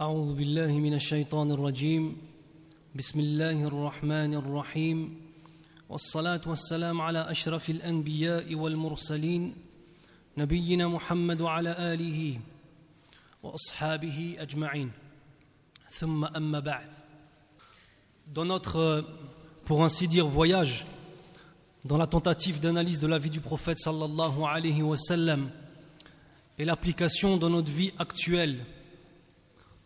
أعوذ بالله من الشيطان الرجيم بسم الله الرحمن الرحيم والصلاة والسلام على أشرف الأنبياء والمرسلين نبينا محمد وعلى آله وأصحابه أجمعين ثم أما بعد Dans notre, pour ainsi dire, voyage dans la tentative d'analyse de la vie du prophète sallallahu alayhi wa sallam et l'application dans notre vie actuelle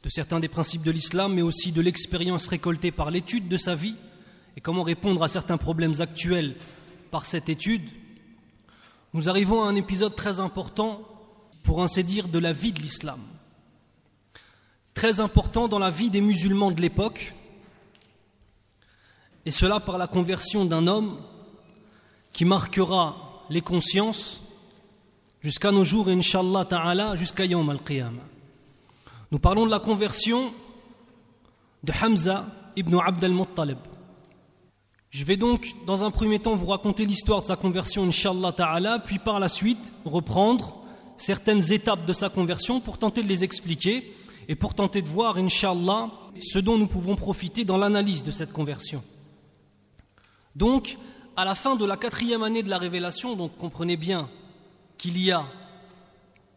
de certains des principes de l'islam, mais aussi de l'expérience récoltée par l'étude de sa vie et comment répondre à certains problèmes actuels par cette étude, nous arrivons à un épisode très important, pour ainsi dire, de la vie de l'islam. Très important dans la vie des musulmans de l'époque, et cela par la conversion d'un homme qui marquera les consciences jusqu'à nos jours, Inch'Allah Ta'ala, jusqu'à Yom Al-Qiyamah. Nous parlons de la conversion de Hamza ibn Abd al-Muttalib. Je vais donc, dans un premier temps, vous raconter l'histoire de sa conversion, Inch'Allah Ta'ala, puis par la suite, reprendre certaines étapes de sa conversion pour tenter de les expliquer et pour tenter de voir, Inch'Allah, ce dont nous pouvons profiter dans l'analyse de cette conversion. Donc, à la fin de la quatrième année de la révélation, donc comprenez bien qu'il y a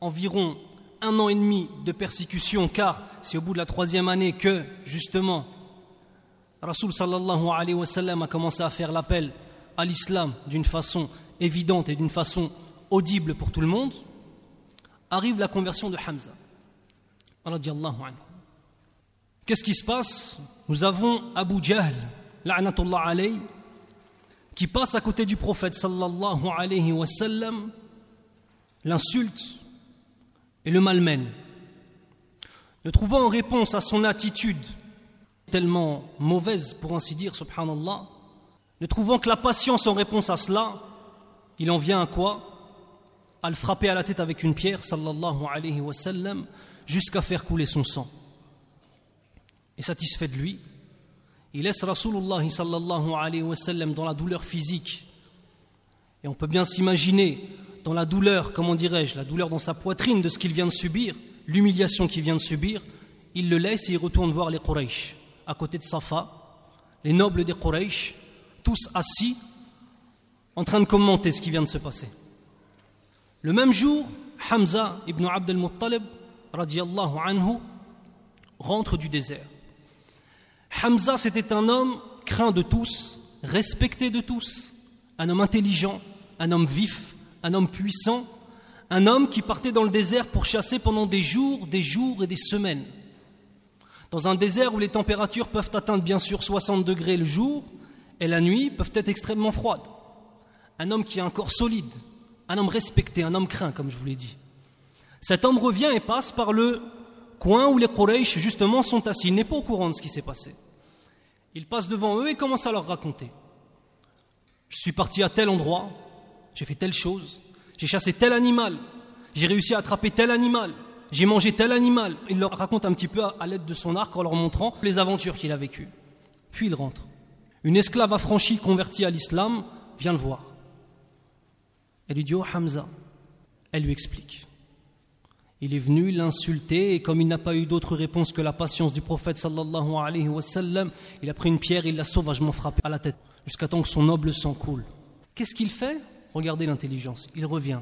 environ un an et demi de persécution, car c'est au bout de la troisième année que, justement, Rasul sallallahu alayhi wa sallam a commencé à faire l'appel à l'islam d'une façon évidente et d'une façon audible pour tout le monde, arrive la conversion de Hamza. Qu'est-ce qui se passe? Nous avons Abu Jahl, la'natullah alayhi, qui passe à côté du prophète sallallahu alayhi wa sallam, l'insulte et le malmène. Ne trouvant en réponse à son attitude tellement mauvaise, pour ainsi dire, subhanallah, ne trouvant que la patience en réponse à cela, il en vient à quoi? À le frapper à la tête avec une pierre, sallallahu alayhi wa sallam, jusqu'à faire couler son sang. Et satisfait de lui, il laisse Rasulullah sallallahu alayhi wa sallam dans la douleur physique. Et on peut bien s'imaginer dans la douleur, comment dirais-je, la douleur dans sa poitrine de ce qu'il vient de subir, l'humiliation qu'il vient de subir, il le laisse et il retourne voir les Quraysh, à côté de Safa, les nobles des Quraysh, tous assis, en train de commenter ce qui vient de se passer. Le même jour, Hamza ibn Abd al-Muttalib, radiallahu anhu, rentre du désert. Hamza, c'était un homme craint de tous, respecté de tous, un homme intelligent, un homme vif, un homme puissant, un homme qui partait dans le désert pour chasser pendant des jours, des jours et des semaines. Dans un désert où les températures peuvent atteindre bien sûr 60 degrés le jour et la nuit peuvent être extrêmement froides. Un homme qui a un corps solide, un homme respecté, un homme craint, comme je vous l'ai dit. Cet homme revient et passe par le coin où les Quraysh justement sont assis. Il n'est pas au courant de ce qui s'est passé. Il passe devant eux et commence à leur raconter. Je suis parti à tel endroit, j'ai fait telle chose, j'ai chassé tel animal, j'ai réussi à attraper tel animal, j'ai mangé tel animal. Il leur raconte un petit peu à l'aide de son arc en leur montrant les aventures qu'il a vécues. Puis il rentre. Une esclave affranchie convertie à l'islam vient le voir. Elle lui dit Oh Hamza, elle lui explique. Il est venu l'insulter et comme il n'a pas eu d'autre réponse que la patience du prophète sallallahu alayhi wa sallam, il a pris une pierre et il l'a sauvagement frappé à la tête jusqu'à temps que son noble sang coule. Qu'est-ce qu'il fait? Regardez l'intelligence. Il revient.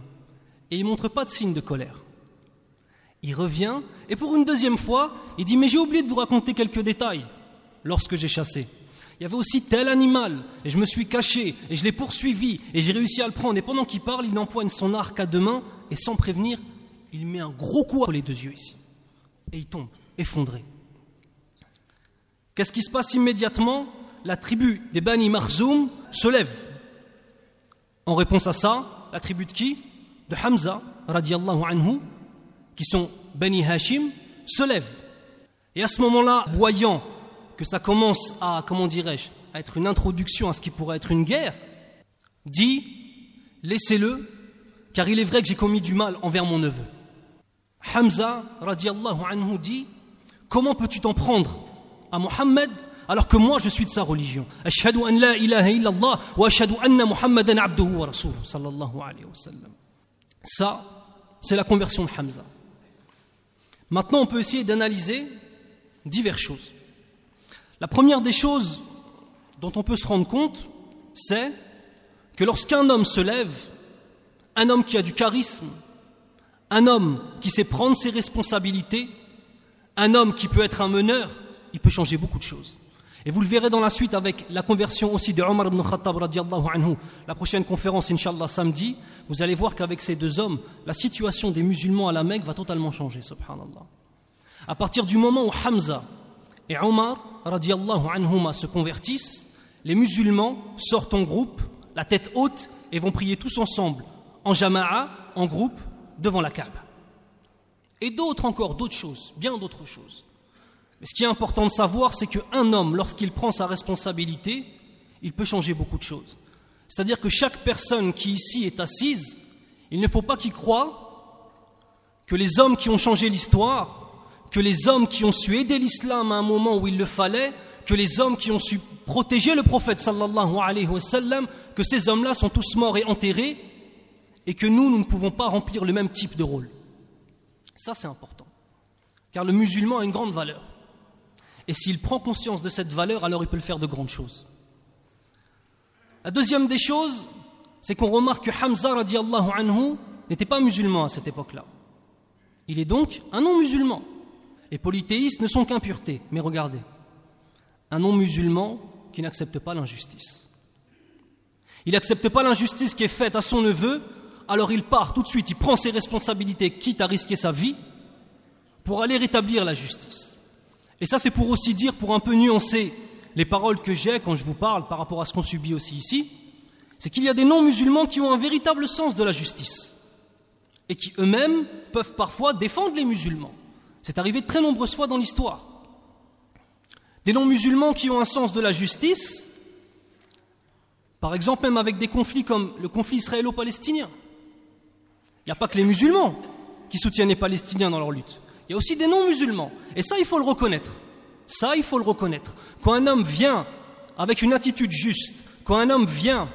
Et il ne montre pas de signe de colère. Il revient, et pour une deuxième fois, il dit Mais j'ai oublié de vous raconter quelques détails lorsque j'ai chassé. Il y avait aussi tel animal, et je me suis caché, et je l'ai poursuivi, et j'ai réussi à le prendre. Et pendant qu'il parle, il empoigne son arc à deux mains, et sans prévenir, il met un gros coup sur les deux yeux ici. Et il tombe, effondré. Qu'est-ce qui se passe immédiatement? La tribu des Bani Marzoum se lève en réponse à ça, la tribu de qui? De Hamza, radiallahu anhu, qui sont Bani Hashim, se lève. Et à ce moment-là, voyant que ça commence à, comment dirais-je, à être une introduction à ce qui pourrait être une guerre, dit Laissez-le, car il est vrai que j'ai commis du mal envers mon neveu. Hamza, radiallahu anhu, dit Comment peux-tu t'en prendre à Mohammed alors que moi je suis de sa religion. Ashhadu an la ilaha illallah wa ashhadu anna Muhammadan abduhu wa rasuluhu sallallahu alayhi wa sallam. Ça, c'est la conversion de Hamza. Maintenant, on peut essayer d'analyser diverses choses. La première des choses dont on peut se rendre compte, c'est que lorsqu'un homme se lève, un homme qui a du charisme, un homme qui sait prendre ses responsabilités, un homme qui peut être un meneur, il peut changer beaucoup de choses. Et vous le verrez dans la suite avec la conversion aussi de Omar ibn Khattab anhu. La prochaine conférence, inshallah, samedi, vous allez voir qu'avec ces deux hommes, la situation des musulmans à la Mecque va totalement changer, subhanallah. À partir du moment où Hamza et Omar se convertissent, les musulmans sortent en groupe, la tête haute, et vont prier tous ensemble, en jama'a, en groupe, devant la Kaaba. Et d'autres encore, d'autres choses, bien d'autres choses. Ce qui est important de savoir, c'est qu'un homme, lorsqu'il prend sa responsabilité, il peut changer beaucoup de choses. C'est-à-dire que chaque personne qui ici est assise, il ne faut pas qu'il croie que les hommes qui ont changé l'histoire, que les hommes qui ont su aider l'islam à un moment où il le fallait, que les hommes qui ont su protéger le prophète sallallahu alayhi wa sallam, que ces hommes-là sont tous morts et enterrés, et que nous, nous ne pouvons pas remplir le même type de rôle. Ça, c'est important. Car le musulman a une grande valeur. Et s'il prend conscience de cette valeur, alors il peut le faire de grandes choses. La deuxième des choses, c'est qu'on remarque que Hamza radiallahu anhu n'était pas musulman à cette époque-là. Il est donc un non-musulman. Les polythéistes ne sont qu'impuretés. Mais regardez, un non-musulman qui n'accepte pas l'injustice. Il n'accepte pas l'injustice qui est faite à son neveu, alors il part tout de suite, il prend ses responsabilités, quitte à risquer sa vie, pour aller rétablir la justice. Et ça, c'est pour aussi dire, pour un peu nuancer les paroles que j'ai quand je vous parle par rapport à ce qu'on subit aussi ici, c'est qu'il y a des non-musulmans qui ont un véritable sens de la justice et qui eux-mêmes peuvent parfois défendre les musulmans. C'est arrivé très nombreuses fois dans l'histoire. Des non-musulmans qui ont un sens de la justice, par exemple même avec des conflits comme le conflit israélo-palestinien. Il n'y a pas que les musulmans qui soutiennent les Palestiniens dans leur lutte. Il y a aussi des non-musulmans. Et ça, il faut le reconnaître. Ça, il faut le reconnaître. Quand un homme vient avec une attitude juste, quand un homme vient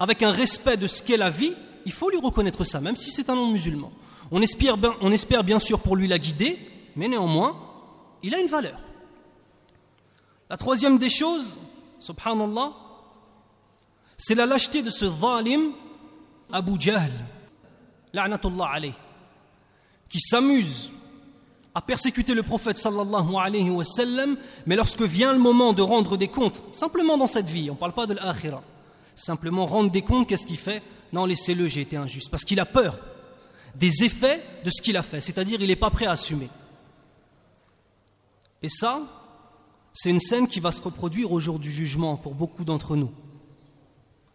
avec un respect de ce qu'est la vie, il faut lui reconnaître ça, même si c'est un non-musulman. On espère, on espère bien sûr pour lui la guider, mais néanmoins, il a une valeur. La troisième des choses, subhanallah, c'est la lâcheté de ce zalim Abu Jahl, la'natullah alayh, qui s'amuse à persécuter le prophète sallallahu alayhi wa sallam, mais lorsque vient le moment de rendre des comptes, simplement dans cette vie, on ne parle pas de l'akhira, simplement rendre des comptes, qu'est-ce qu'il fait? Non, laissez-le, j'ai été injuste, parce qu'il a peur des effets de ce qu'il a fait, c'est-à-dire il n'est pas prêt à assumer. Et ça, c'est une scène qui va se reproduire au jour du jugement pour beaucoup d'entre nous.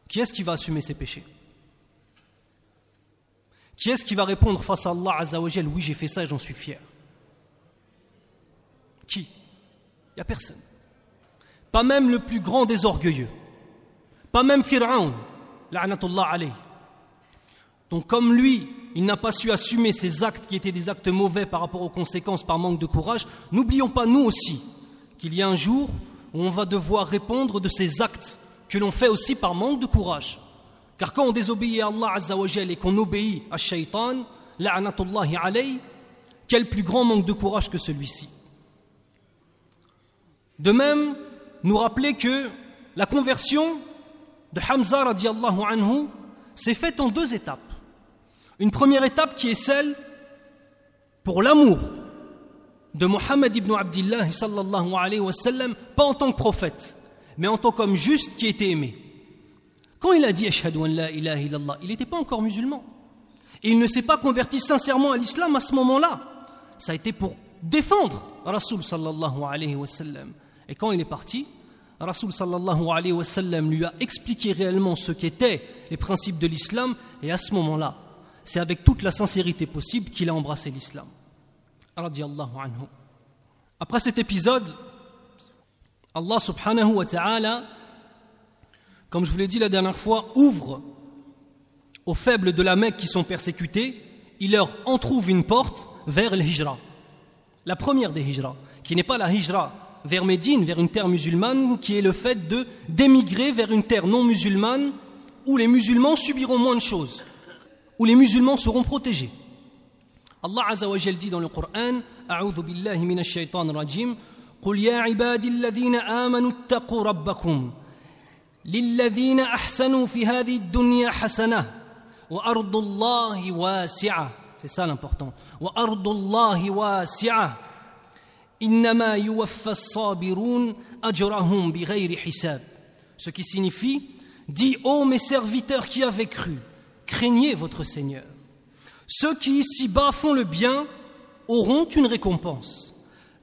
Qui est-ce qui va assumer ses péchés? Qui est-ce qui va répondre face à Allah Azzawajal Oui, j'ai fait ça et j'en suis fier. Qui? Il n'y a personne. Pas même le plus grand des orgueilleux. Pas même Fir'aun, la'natullah alayh. Donc comme lui, il n'a pas su assumer ses actes qui étaient des actes mauvais par rapport aux conséquences par manque de courage, n'oublions pas nous aussi qu'il y a un jour où on va devoir répondre de ces actes que l'on fait aussi par manque de courage. Car quand on désobéit à Allah Azzawajal et qu'on obéit à Shaitan, la'natullahi alayh, quel plus grand manque de courage que celui-ci? De même, nous rappeler que la conversion de Hamza radiallahu anhu s'est faite en deux étapes. Une première étape qui est celle pour l'amour de Mohammed ibn Abdillah sallallahu alayhi wa sallam, pas en tant que prophète, mais en tant qu'homme juste qui était aimé. Quand il a dit Ashhadu la il n'était pas encore musulman. Et il ne s'est pas converti sincèrement à l'islam à ce moment-là. Ça a été pour défendre Rasul sallallahu alayhi wa sallam. Et quand il est parti, Rasul sallallahu lui a expliqué réellement ce qu'étaient les principes de l'islam et à ce moment-là, c'est avec toute la sincérité possible qu'il a embrassé l'islam. Après cet épisode, Allah subhanahu wa ta'ala, comme je vous l'ai dit la dernière fois, ouvre aux faibles de la Mecque qui sont persécutés, il leur entrouve une porte vers le hijra. La première des hijra, qui n'est pas la hijra vers Médine, vers une terre musulmane, qui est le fait de d'émigrer vers une terre non musulmane où les musulmans subiront moins de choses, où les musulmans seront protégés. Allah Azza wa dit dans le Coran, A'udhu billahi minash shaitan rajim, قل يا عبادي الذين آمنوا اتقوا ربكم للذين أحسنوا في هذه الدنيا حسنة وأرض الله واسعة c'est ça l'important وأرض الله واسعة Innama sabirun ajrahum bighayri hisab. Ce qui signifie Dis Ô mes serviteurs qui avez cru, craignez votre Seigneur. Ceux qui ici-bas font le bien auront une récompense.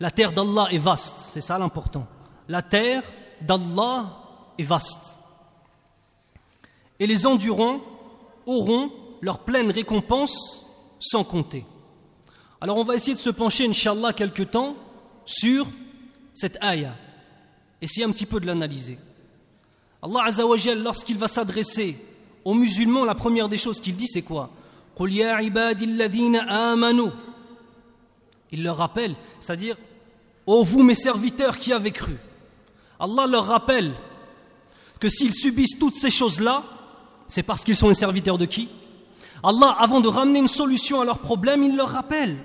La terre d'Allah est vaste, c'est ça l'important. La terre d'Allah est vaste. Et les endurants auront leur pleine récompense sans compter. Alors on va essayer de se pencher, Inch'Allah, quelques temps sur cette ayah, essayer un petit peu de l'analyser. Allah Azzawajal, lorsqu'il va s'adresser aux musulmans, la première des choses qu'il dit, c'est quoi? Il leur rappelle, c'est-à-dire, ô vous mes serviteurs qui avez cru. Allah leur rappelle que s'ils subissent toutes ces choses-là, c'est parce qu'ils sont les serviteurs de qui? Allah, avant de ramener une solution à leurs problèmes, il leur rappelle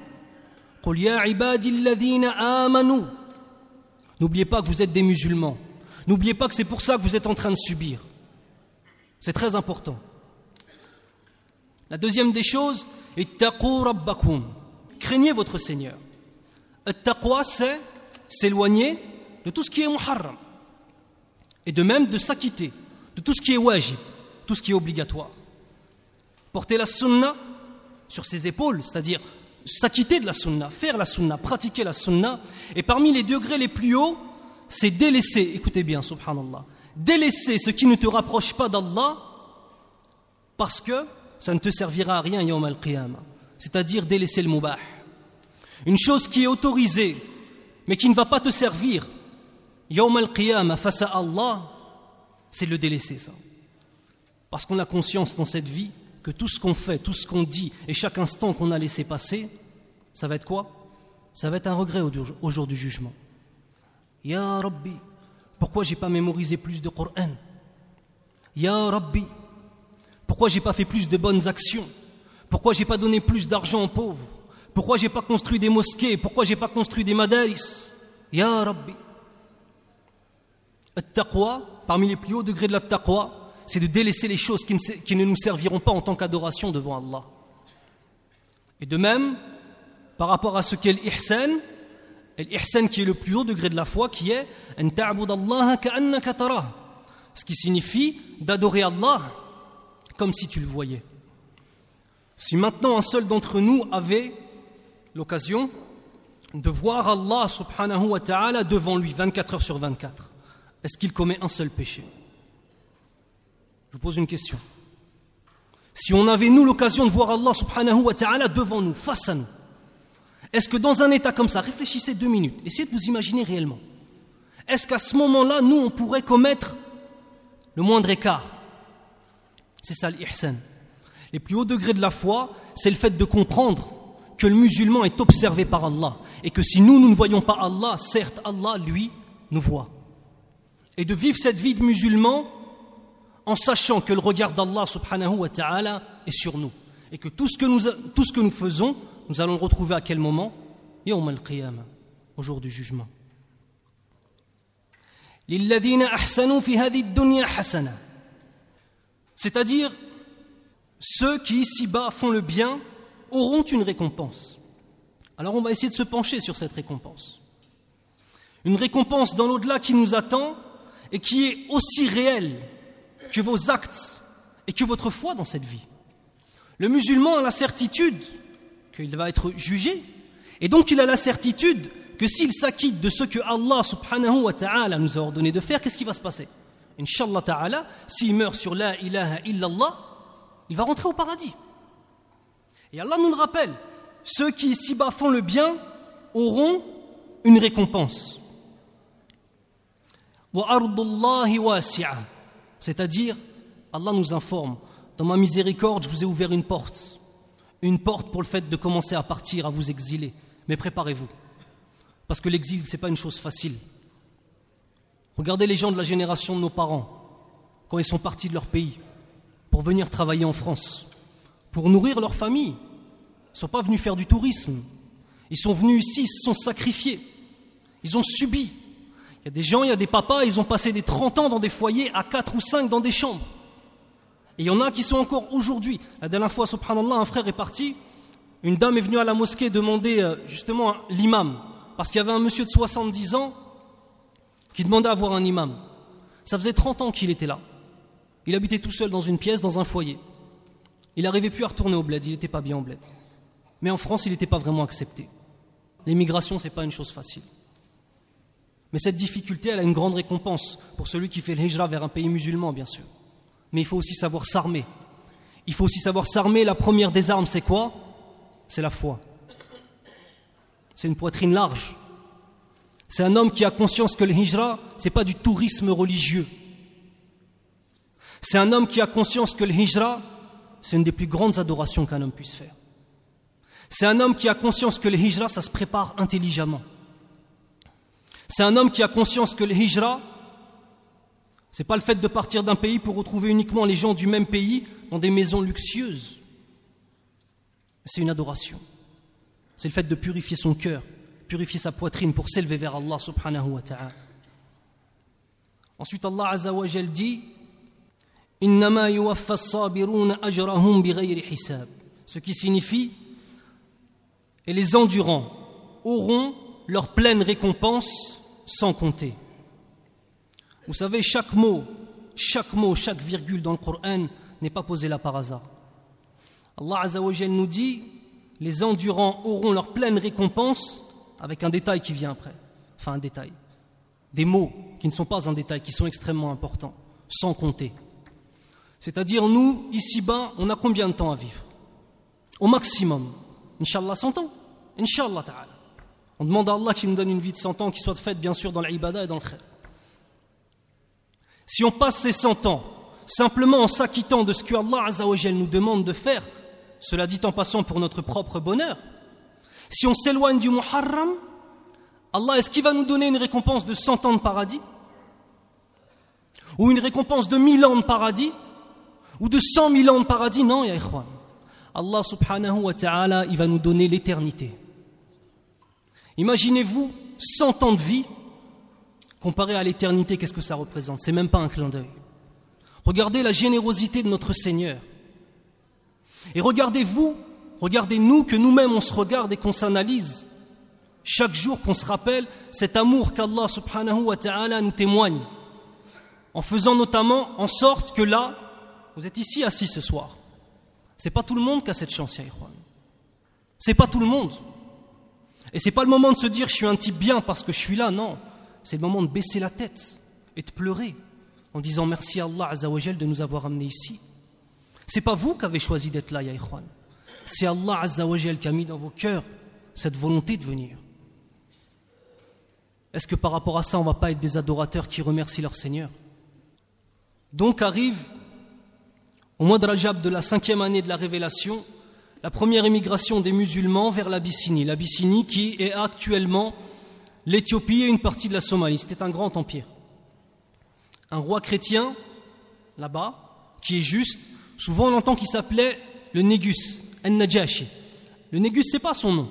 N'oubliez pas que vous êtes des musulmans. N'oubliez pas que c'est pour ça que vous êtes en train de subir. C'est très important. La deuxième des choses, craignez votre Seigneur. Taqwa, c'est s'éloigner de tout ce qui est muharram. Et de même de s'acquitter de tout ce qui est wajib tout ce qui est obligatoire. Porter la sunna sur ses épaules, c'est-à-dire s'acquitter de la sunna, faire la sunna, pratiquer la sunna, et parmi les degrés les plus hauts, c'est délaisser, écoutez bien, subhanallah, délaisser ce qui ne te rapproche pas d'Allah, parce que ça ne te servira à rien yawm al-qiyamah, c'est-à-dire délaisser le mubah. Une chose qui est autorisée, mais qui ne va pas te servir, yawm al-qiyamah, face à Allah, c'est le délaisser, ça. Parce qu'on a conscience dans cette vie que tout ce qu'on fait, tout ce qu'on dit et chaque instant qu'on a laissé passer, ça va être quoi? Ça va être un regret au jour du jugement. Ya Rabbi, pourquoi j'ai pas mémorisé plus de Coran Ya Rabbi, pourquoi j'ai pas fait plus de bonnes actions? Pourquoi j'ai pas donné plus d'argent aux pauvres? Pourquoi j'ai pas construit des mosquées? Pourquoi j'ai pas construit des madaris? Ya Rabbi. At-taqwa, parmi les plus hauts degrés de la taqwa, c'est de délaisser les choses qui ne, nous serviront pas en tant qu'adoration devant Allah. Et de même, par rapport à ce qu'est l'ihsan, l'ihsan qui est le plus haut degré de la foi, qui est ce qui signifie d'adorer Allah comme si tu le voyais. Si maintenant un seul d'entre nous avait l'occasion de voir Allah subhanahu wa ta'ala devant lui 24 heures sur 24, est-ce qu'il commet un seul péché? Je vous pose une question. Si on avait, nous, l'occasion de voir Allah subhanahu wa ta'ala devant nous, face à nous, est-ce que dans un état comme ça, réfléchissez deux minutes, essayez de vous imaginer réellement, est-ce qu'à ce, moment-là, nous, on pourrait commettre le moindre écart? C'est ça l'ihsan. Les plus hauts degrés de la foi, c'est le fait de comprendre que le musulman est observé par Allah et que si nous, nous ne voyons pas Allah, certes, Allah, lui, nous voit. Et de vivre cette vie de musulman en sachant que le regard d'Allah subhanahu wa ta'ala est sur nous et que tout ce que nous, tout ce que nous faisons, nous allons le retrouver à quel moment? Yawm al-qiyamah, au jour du jugement. C'est-à-dire, ceux qui ici-bas font le bien auront une récompense. Alors on va essayer de se pencher sur cette récompense. Une récompense dans l'au-delà qui nous attend et qui est aussi réelle que vos actes et que votre foi dans cette vie. Le musulman a la certitude qu'il va être jugé, et donc il a la certitude que s'il s'acquitte de ce que Allah subhanahu wa ta'ala nous a ordonné de faire, qu'est-ce qui va se passer? Inch'Allah ta'ala, s'il meurt sur la ilaha illallah, il va rentrer au paradis. Et Allah nous le rappelle, ceux qui ici-bas font le bien auront une récompense. C'est-à-dire, Allah nous informe, dans ma miséricorde, je vous ai ouvert une porte. Une porte pour le fait de commencer à partir, à vous exiler. Mais préparez-vous. Parce que l'exil, ce n'est pas une chose facile. Regardez les gens de la génération de nos parents, quand ils sont partis de leur pays, pour venir travailler en France, pour nourrir leur famille. Ils ne sont pas venus faire du tourisme. Ils sont venus ici, ils se sont sacrifiés. Ils ont subi. Il y a des gens, il y a des papas, ils ont passé des 30 ans dans des foyers à 4 ou 5 dans des chambres. Et il y en a qui sont encore aujourd'hui. La dernière fois, subhanallah, un frère est parti. Une dame est venue à la mosquée demander euh, justement l'imam. Parce qu'il y avait un monsieur de 70 ans qui demandait à voir un imam. Ça faisait 30 ans qu'il était là. Il habitait tout seul dans une pièce, dans un foyer. Il n'arrivait plus à retourner au bled, il n'était pas bien au bled. Mais en France, il n'était pas vraiment accepté. L'émigration, ce n'est pas une chose facile. Mais cette difficulté, elle a une grande récompense pour celui qui fait le hijra vers un pays musulman, bien sûr. Mais il faut aussi savoir s'armer. Il faut aussi savoir s'armer. La première des armes, c'est quoi? C'est la foi. C'est une poitrine large. C'est un homme qui a conscience que le hijra, ce n'est pas du tourisme religieux. C'est un homme qui a conscience que le hijra, c'est une des plus grandes adorations qu'un homme puisse faire. C'est un homme qui a conscience que le hijra, ça se prépare intelligemment. C'est un homme qui a conscience que le hijra, c'est pas le fait de partir d'un pays pour retrouver uniquement les gens du même pays dans des maisons luxueuses. C'est une adoration. C'est le fait de purifier son cœur, purifier sa poitrine pour s'élever vers Allah subhanahu wa ta'ala. Ensuite, Allah Azza wa dit ce qui signifie et les endurants auront leur pleine récompense sans compter. Vous savez, chaque mot, chaque mot, chaque virgule dans le Coran n'est pas posé là par hasard. Allah Azzawajal nous dit les endurants auront leur pleine récompense avec un détail qui vient après. Enfin, un détail. Des mots qui ne sont pas un détail, qui sont extrêmement importants, sans compter. C'est-à-dire, nous, ici-bas, on a combien de temps à vivre? Au maximum. Inch'Allah, 100 ans? Inch'Allah ta'ala. On demande à Allah qu'il nous donne une vie de 100 ans qui soit faite bien sûr dans l'ibada et dans le khair. Si on passe ces 100 ans simplement en s'acquittant de ce que Allah nous demande de faire, cela dit en passant pour notre propre bonheur, si on s'éloigne du Muharram, Allah, est-ce qu'il va nous donner une récompense de 100 ans de paradis Ou une récompense de 1000 ans de paradis Ou de 100 000 ans de paradis? Non, ya Allah subhanahu wa ta'ala, il va nous donner l'éternité. Imaginez-vous 100 ans de vie comparé à l'éternité, qu'est-ce que ça représente? C'est même pas un clin d'œil. Regardez la générosité de notre Seigneur. Et regardez-vous, regardez-nous que nous-mêmes on se regarde et qu'on s'analyse. Chaque jour qu'on se rappelle cet amour qu'Allah subhanahu wa ta'ala nous témoigne. En faisant notamment en sorte que là, vous êtes ici assis ce soir. C'est pas tout le monde qui a cette chance, Ce C'est pas tout le monde. Et c'est pas le moment de se dire je suis un type bien parce que je suis là, non. C'est le moment de baisser la tête et de pleurer en disant merci à Allah Azzawajal de nous avoir amenés ici. C'est pas vous qui avez choisi d'être là, ya C'est Allah Azzawajal qui a mis dans vos cœurs cette volonté de venir. Est-ce que par rapport à ça, on ne va pas être des adorateurs qui remercient leur Seigneur? Donc arrive, au mois de Rajab de la cinquième année de la révélation, la première émigration des musulmans vers l'Abyssinie. L'Abyssinie qui est actuellement l'Éthiopie et une partie de la Somalie. C'était un grand empire. Un roi chrétien, là-bas, qui est juste, souvent on entend qu'il s'appelait le Négus, Al-Najashi. Le Négus, c'est pas son nom.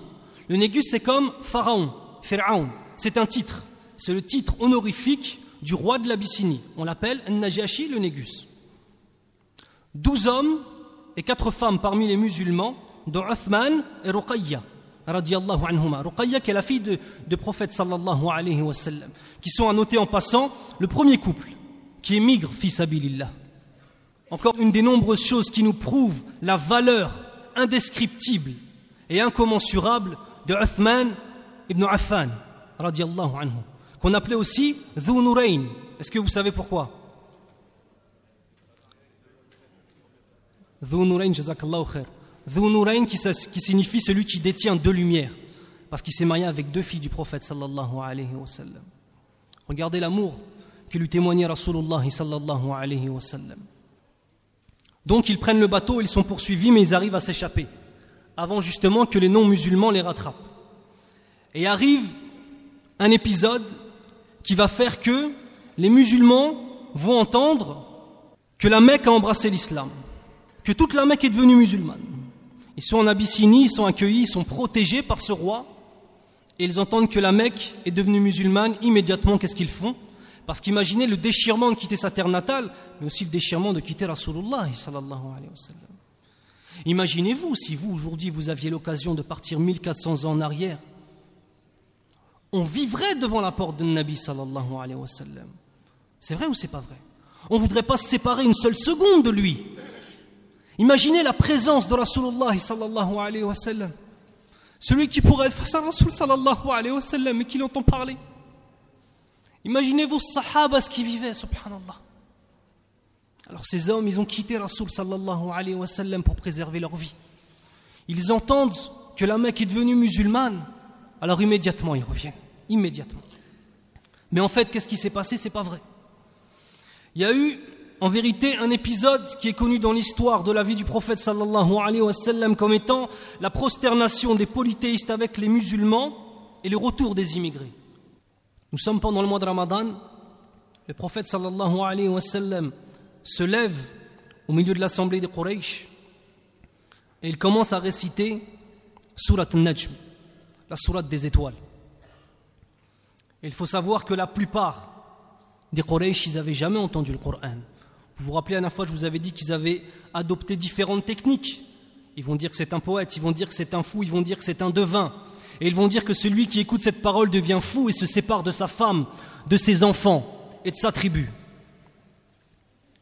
Le Négus, c'est comme Pharaon, Pharaon. C'est un titre. C'est le titre honorifique du roi de l'Abyssinie. On l'appelle Al-Najashi, le Négus. Douze hommes et quatre femmes parmi les musulmans, dont Uthman et Ruqayya, radiallahu qui est la fille de, prophète sallallahu qui sont à noter en passant le premier couple qui émigre fils abilillah. Encore une des nombreuses choses qui nous prouvent la valeur indescriptible et incommensurable de Uthman ibn Affan, radiallahu qu'on appelait aussi Dhunurain. Est-ce que vous savez pourquoi? Dhunurain, jazakallahu khair. Dhunurain qui, qui signifie celui qui détient deux lumières. Parce qu'il s'est marié avec deux filles du prophète sallallahu alayhi wa sallam. Regardez l'amour que lui témoignait Rasulullah sallallahu alayhi wa sallam. Donc ils prennent le bateau, ils sont poursuivis, mais ils arrivent à s'échapper. Avant justement que les non-musulmans les rattrapent. Et arrive un épisode qui va faire que les musulmans vont entendre que la Mecque a embrassé l'islam que toute la Mecque est devenue musulmane. Ils sont en Abyssinie, ils sont accueillis, ils sont protégés par ce roi. et ils entendent que la Mecque est devenue musulmane, immédiatement, qu'est-ce qu'ils font? Parce qu'imaginez le déchirement de quitter sa terre natale, mais aussi le déchirement de quitter Rasulullah. Imaginez-vous si vous, aujourd'hui, vous aviez l'occasion de partir 1400 ans en arrière. On vivrait devant la porte de Nabi sallallahu alayhi wa sallam. C'est vrai ou c'est pas vrai? On ne voudrait pas se séparer une seule seconde de lui. Imaginez la présence de Rasulullah alayhi wa. Celui qui pourrait être face à Rasul sallallahu alayhi wa sallam et qui l'entend parler. Imaginez vos sahabas qui vivaient, subhanallah. Alors ces hommes, ils ont quitté Rasul sallallahu alayhi wa sallam pour préserver leur vie. Ils entendent que la Mecque est devenue musulmane, alors immédiatement ils reviennent, immédiatement. Mais en fait, qu'est-ce qui s'est passé? C'est pas vrai. Il y a eu en vérité un épisode qui est connu dans l'histoire de la vie du prophète sallallahu alayhi wa sallam comme étant la prosternation des polythéistes avec les musulmans et le retour des immigrés. Nous sommes pendant le mois de Ramadan, le prophète sallallahu alayhi wa sallam se lève au milieu de l'assemblée des Quraysh et il commence à réciter Surat al-Najm, la sourate des étoiles. il faut savoir que la plupart des Quraysh, ils n'avaient jamais entendu le Coran. Vous vous rappelez, la dernière fois, je vous avais dit qu'ils avaient adopté différentes techniques. Ils vont dire que c'est un poète, ils vont dire que c'est un fou, ils vont dire que c'est un devin. Et ils vont dire que celui qui écoute cette parole devient fou et se sépare de sa femme, de ses enfants et de sa tribu.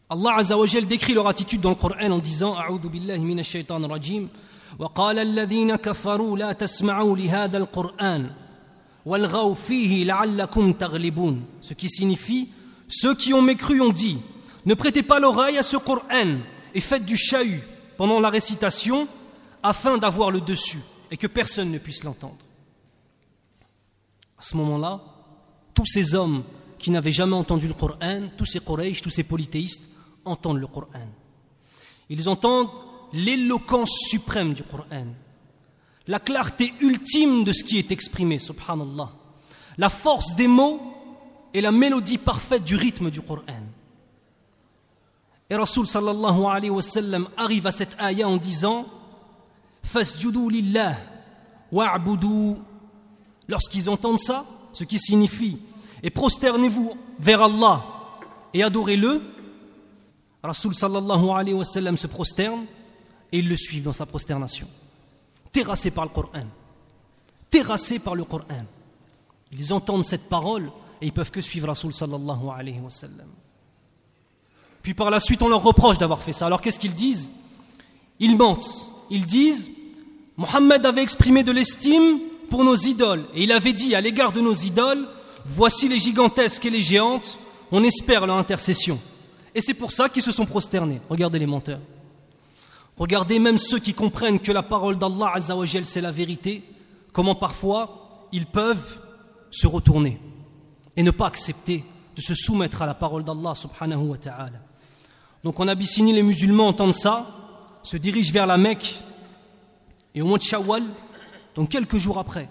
Allah Azzawajal décrit leur attitude dans le Coran en disant A'udhu billahi minash shaitan rajim وقال الذين كفروا لا تسمعوا لهذا القرآن والغوا فيه لعلكم تغلبون ce qui signifie ceux qui ont mécru ont dit ne prêtez pas l'oreille à ce Coran et faites du chahut pendant la récitation afin d'avoir le dessus et que personne ne puisse l'entendre. À ce moment-là, tous ces hommes qui n'avaient jamais entendu le Coran, tous ces Quraysh, tous ces polythéistes, entendent le Coran. Ils entendent l'éloquence suprême du Coran, la clarté ultime de ce qui est exprimé, subhanallah, la force des mots et la mélodie parfaite du rythme du Coran. Et Rasul sallallahu alayhi wa sallam arrive à cette ayah en disant Fasjudu lillah wa'budu. Lorsqu'ils entendent ça, ce qui signifie et prosternez-vous vers Allah et adorez-le, Rasul sallallahu alayhi wa sallam se prosterne et ils le suivent dans sa prosternation. Terrassés par le Coran. Terrassés par le Coran. Ils entendent cette parole et ils peuvent que suivre Rasul sallallahu alayhi wa sallam. Puis par la suite, on leur reproche d'avoir fait ça. Alors qu'est-ce qu'ils disent? Ils mentent. Ils disent Mohammed avait exprimé de l'estime pour nos idoles. Et il avait dit à l'égard de nos idoles Voici les gigantesques et les géantes, on espère leur intercession. Et c'est pour ça qu'ils se sont prosternés. Regardez les menteurs. Regardez même ceux qui comprennent que la parole d'Allah Azzawajal c'est la vérité, comment parfois ils peuvent se retourner et ne pas accepter de se soumettre à la parole d'Allah subhanahu wa ta'ala. Donc en Abyssinie, les musulmans entendent ça, se dirigent vers la Mecque, et au mois de Shawwal, donc quelques jours après,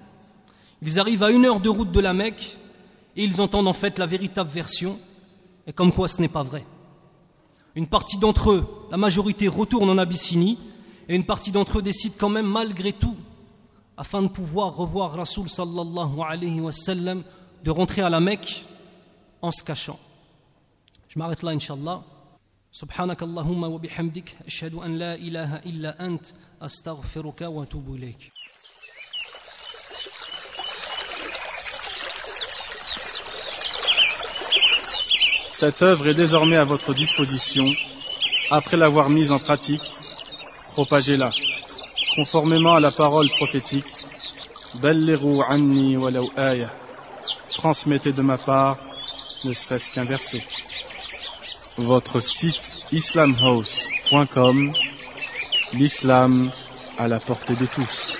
ils arrivent à une heure de route de la Mecque, et ils entendent en fait la véritable version, et comme quoi ce n'est pas vrai. Une partie d'entre eux, la majorité, retourne en Abyssinie, et une partie d'entre eux décide quand même malgré tout, afin de pouvoir revoir Rasul sallallahu alayhi wa sallam, de rentrer à la Mecque en se cachant. Je m'arrête là, Inch'Allah. سبحانك اللهم وبحمدك أشهد أن لا إله إلا أنت أستغفرك وأتوب إليك Cette œuvre est désormais à votre disposition. Après l'avoir mise en pratique, propagez-la. Conformément à la parole prophétique, Balliru anni walau aya. Transmettez de ma part, ne serait-ce qu'un verset votre site islamhouse.com, l'islam à la portée de tous.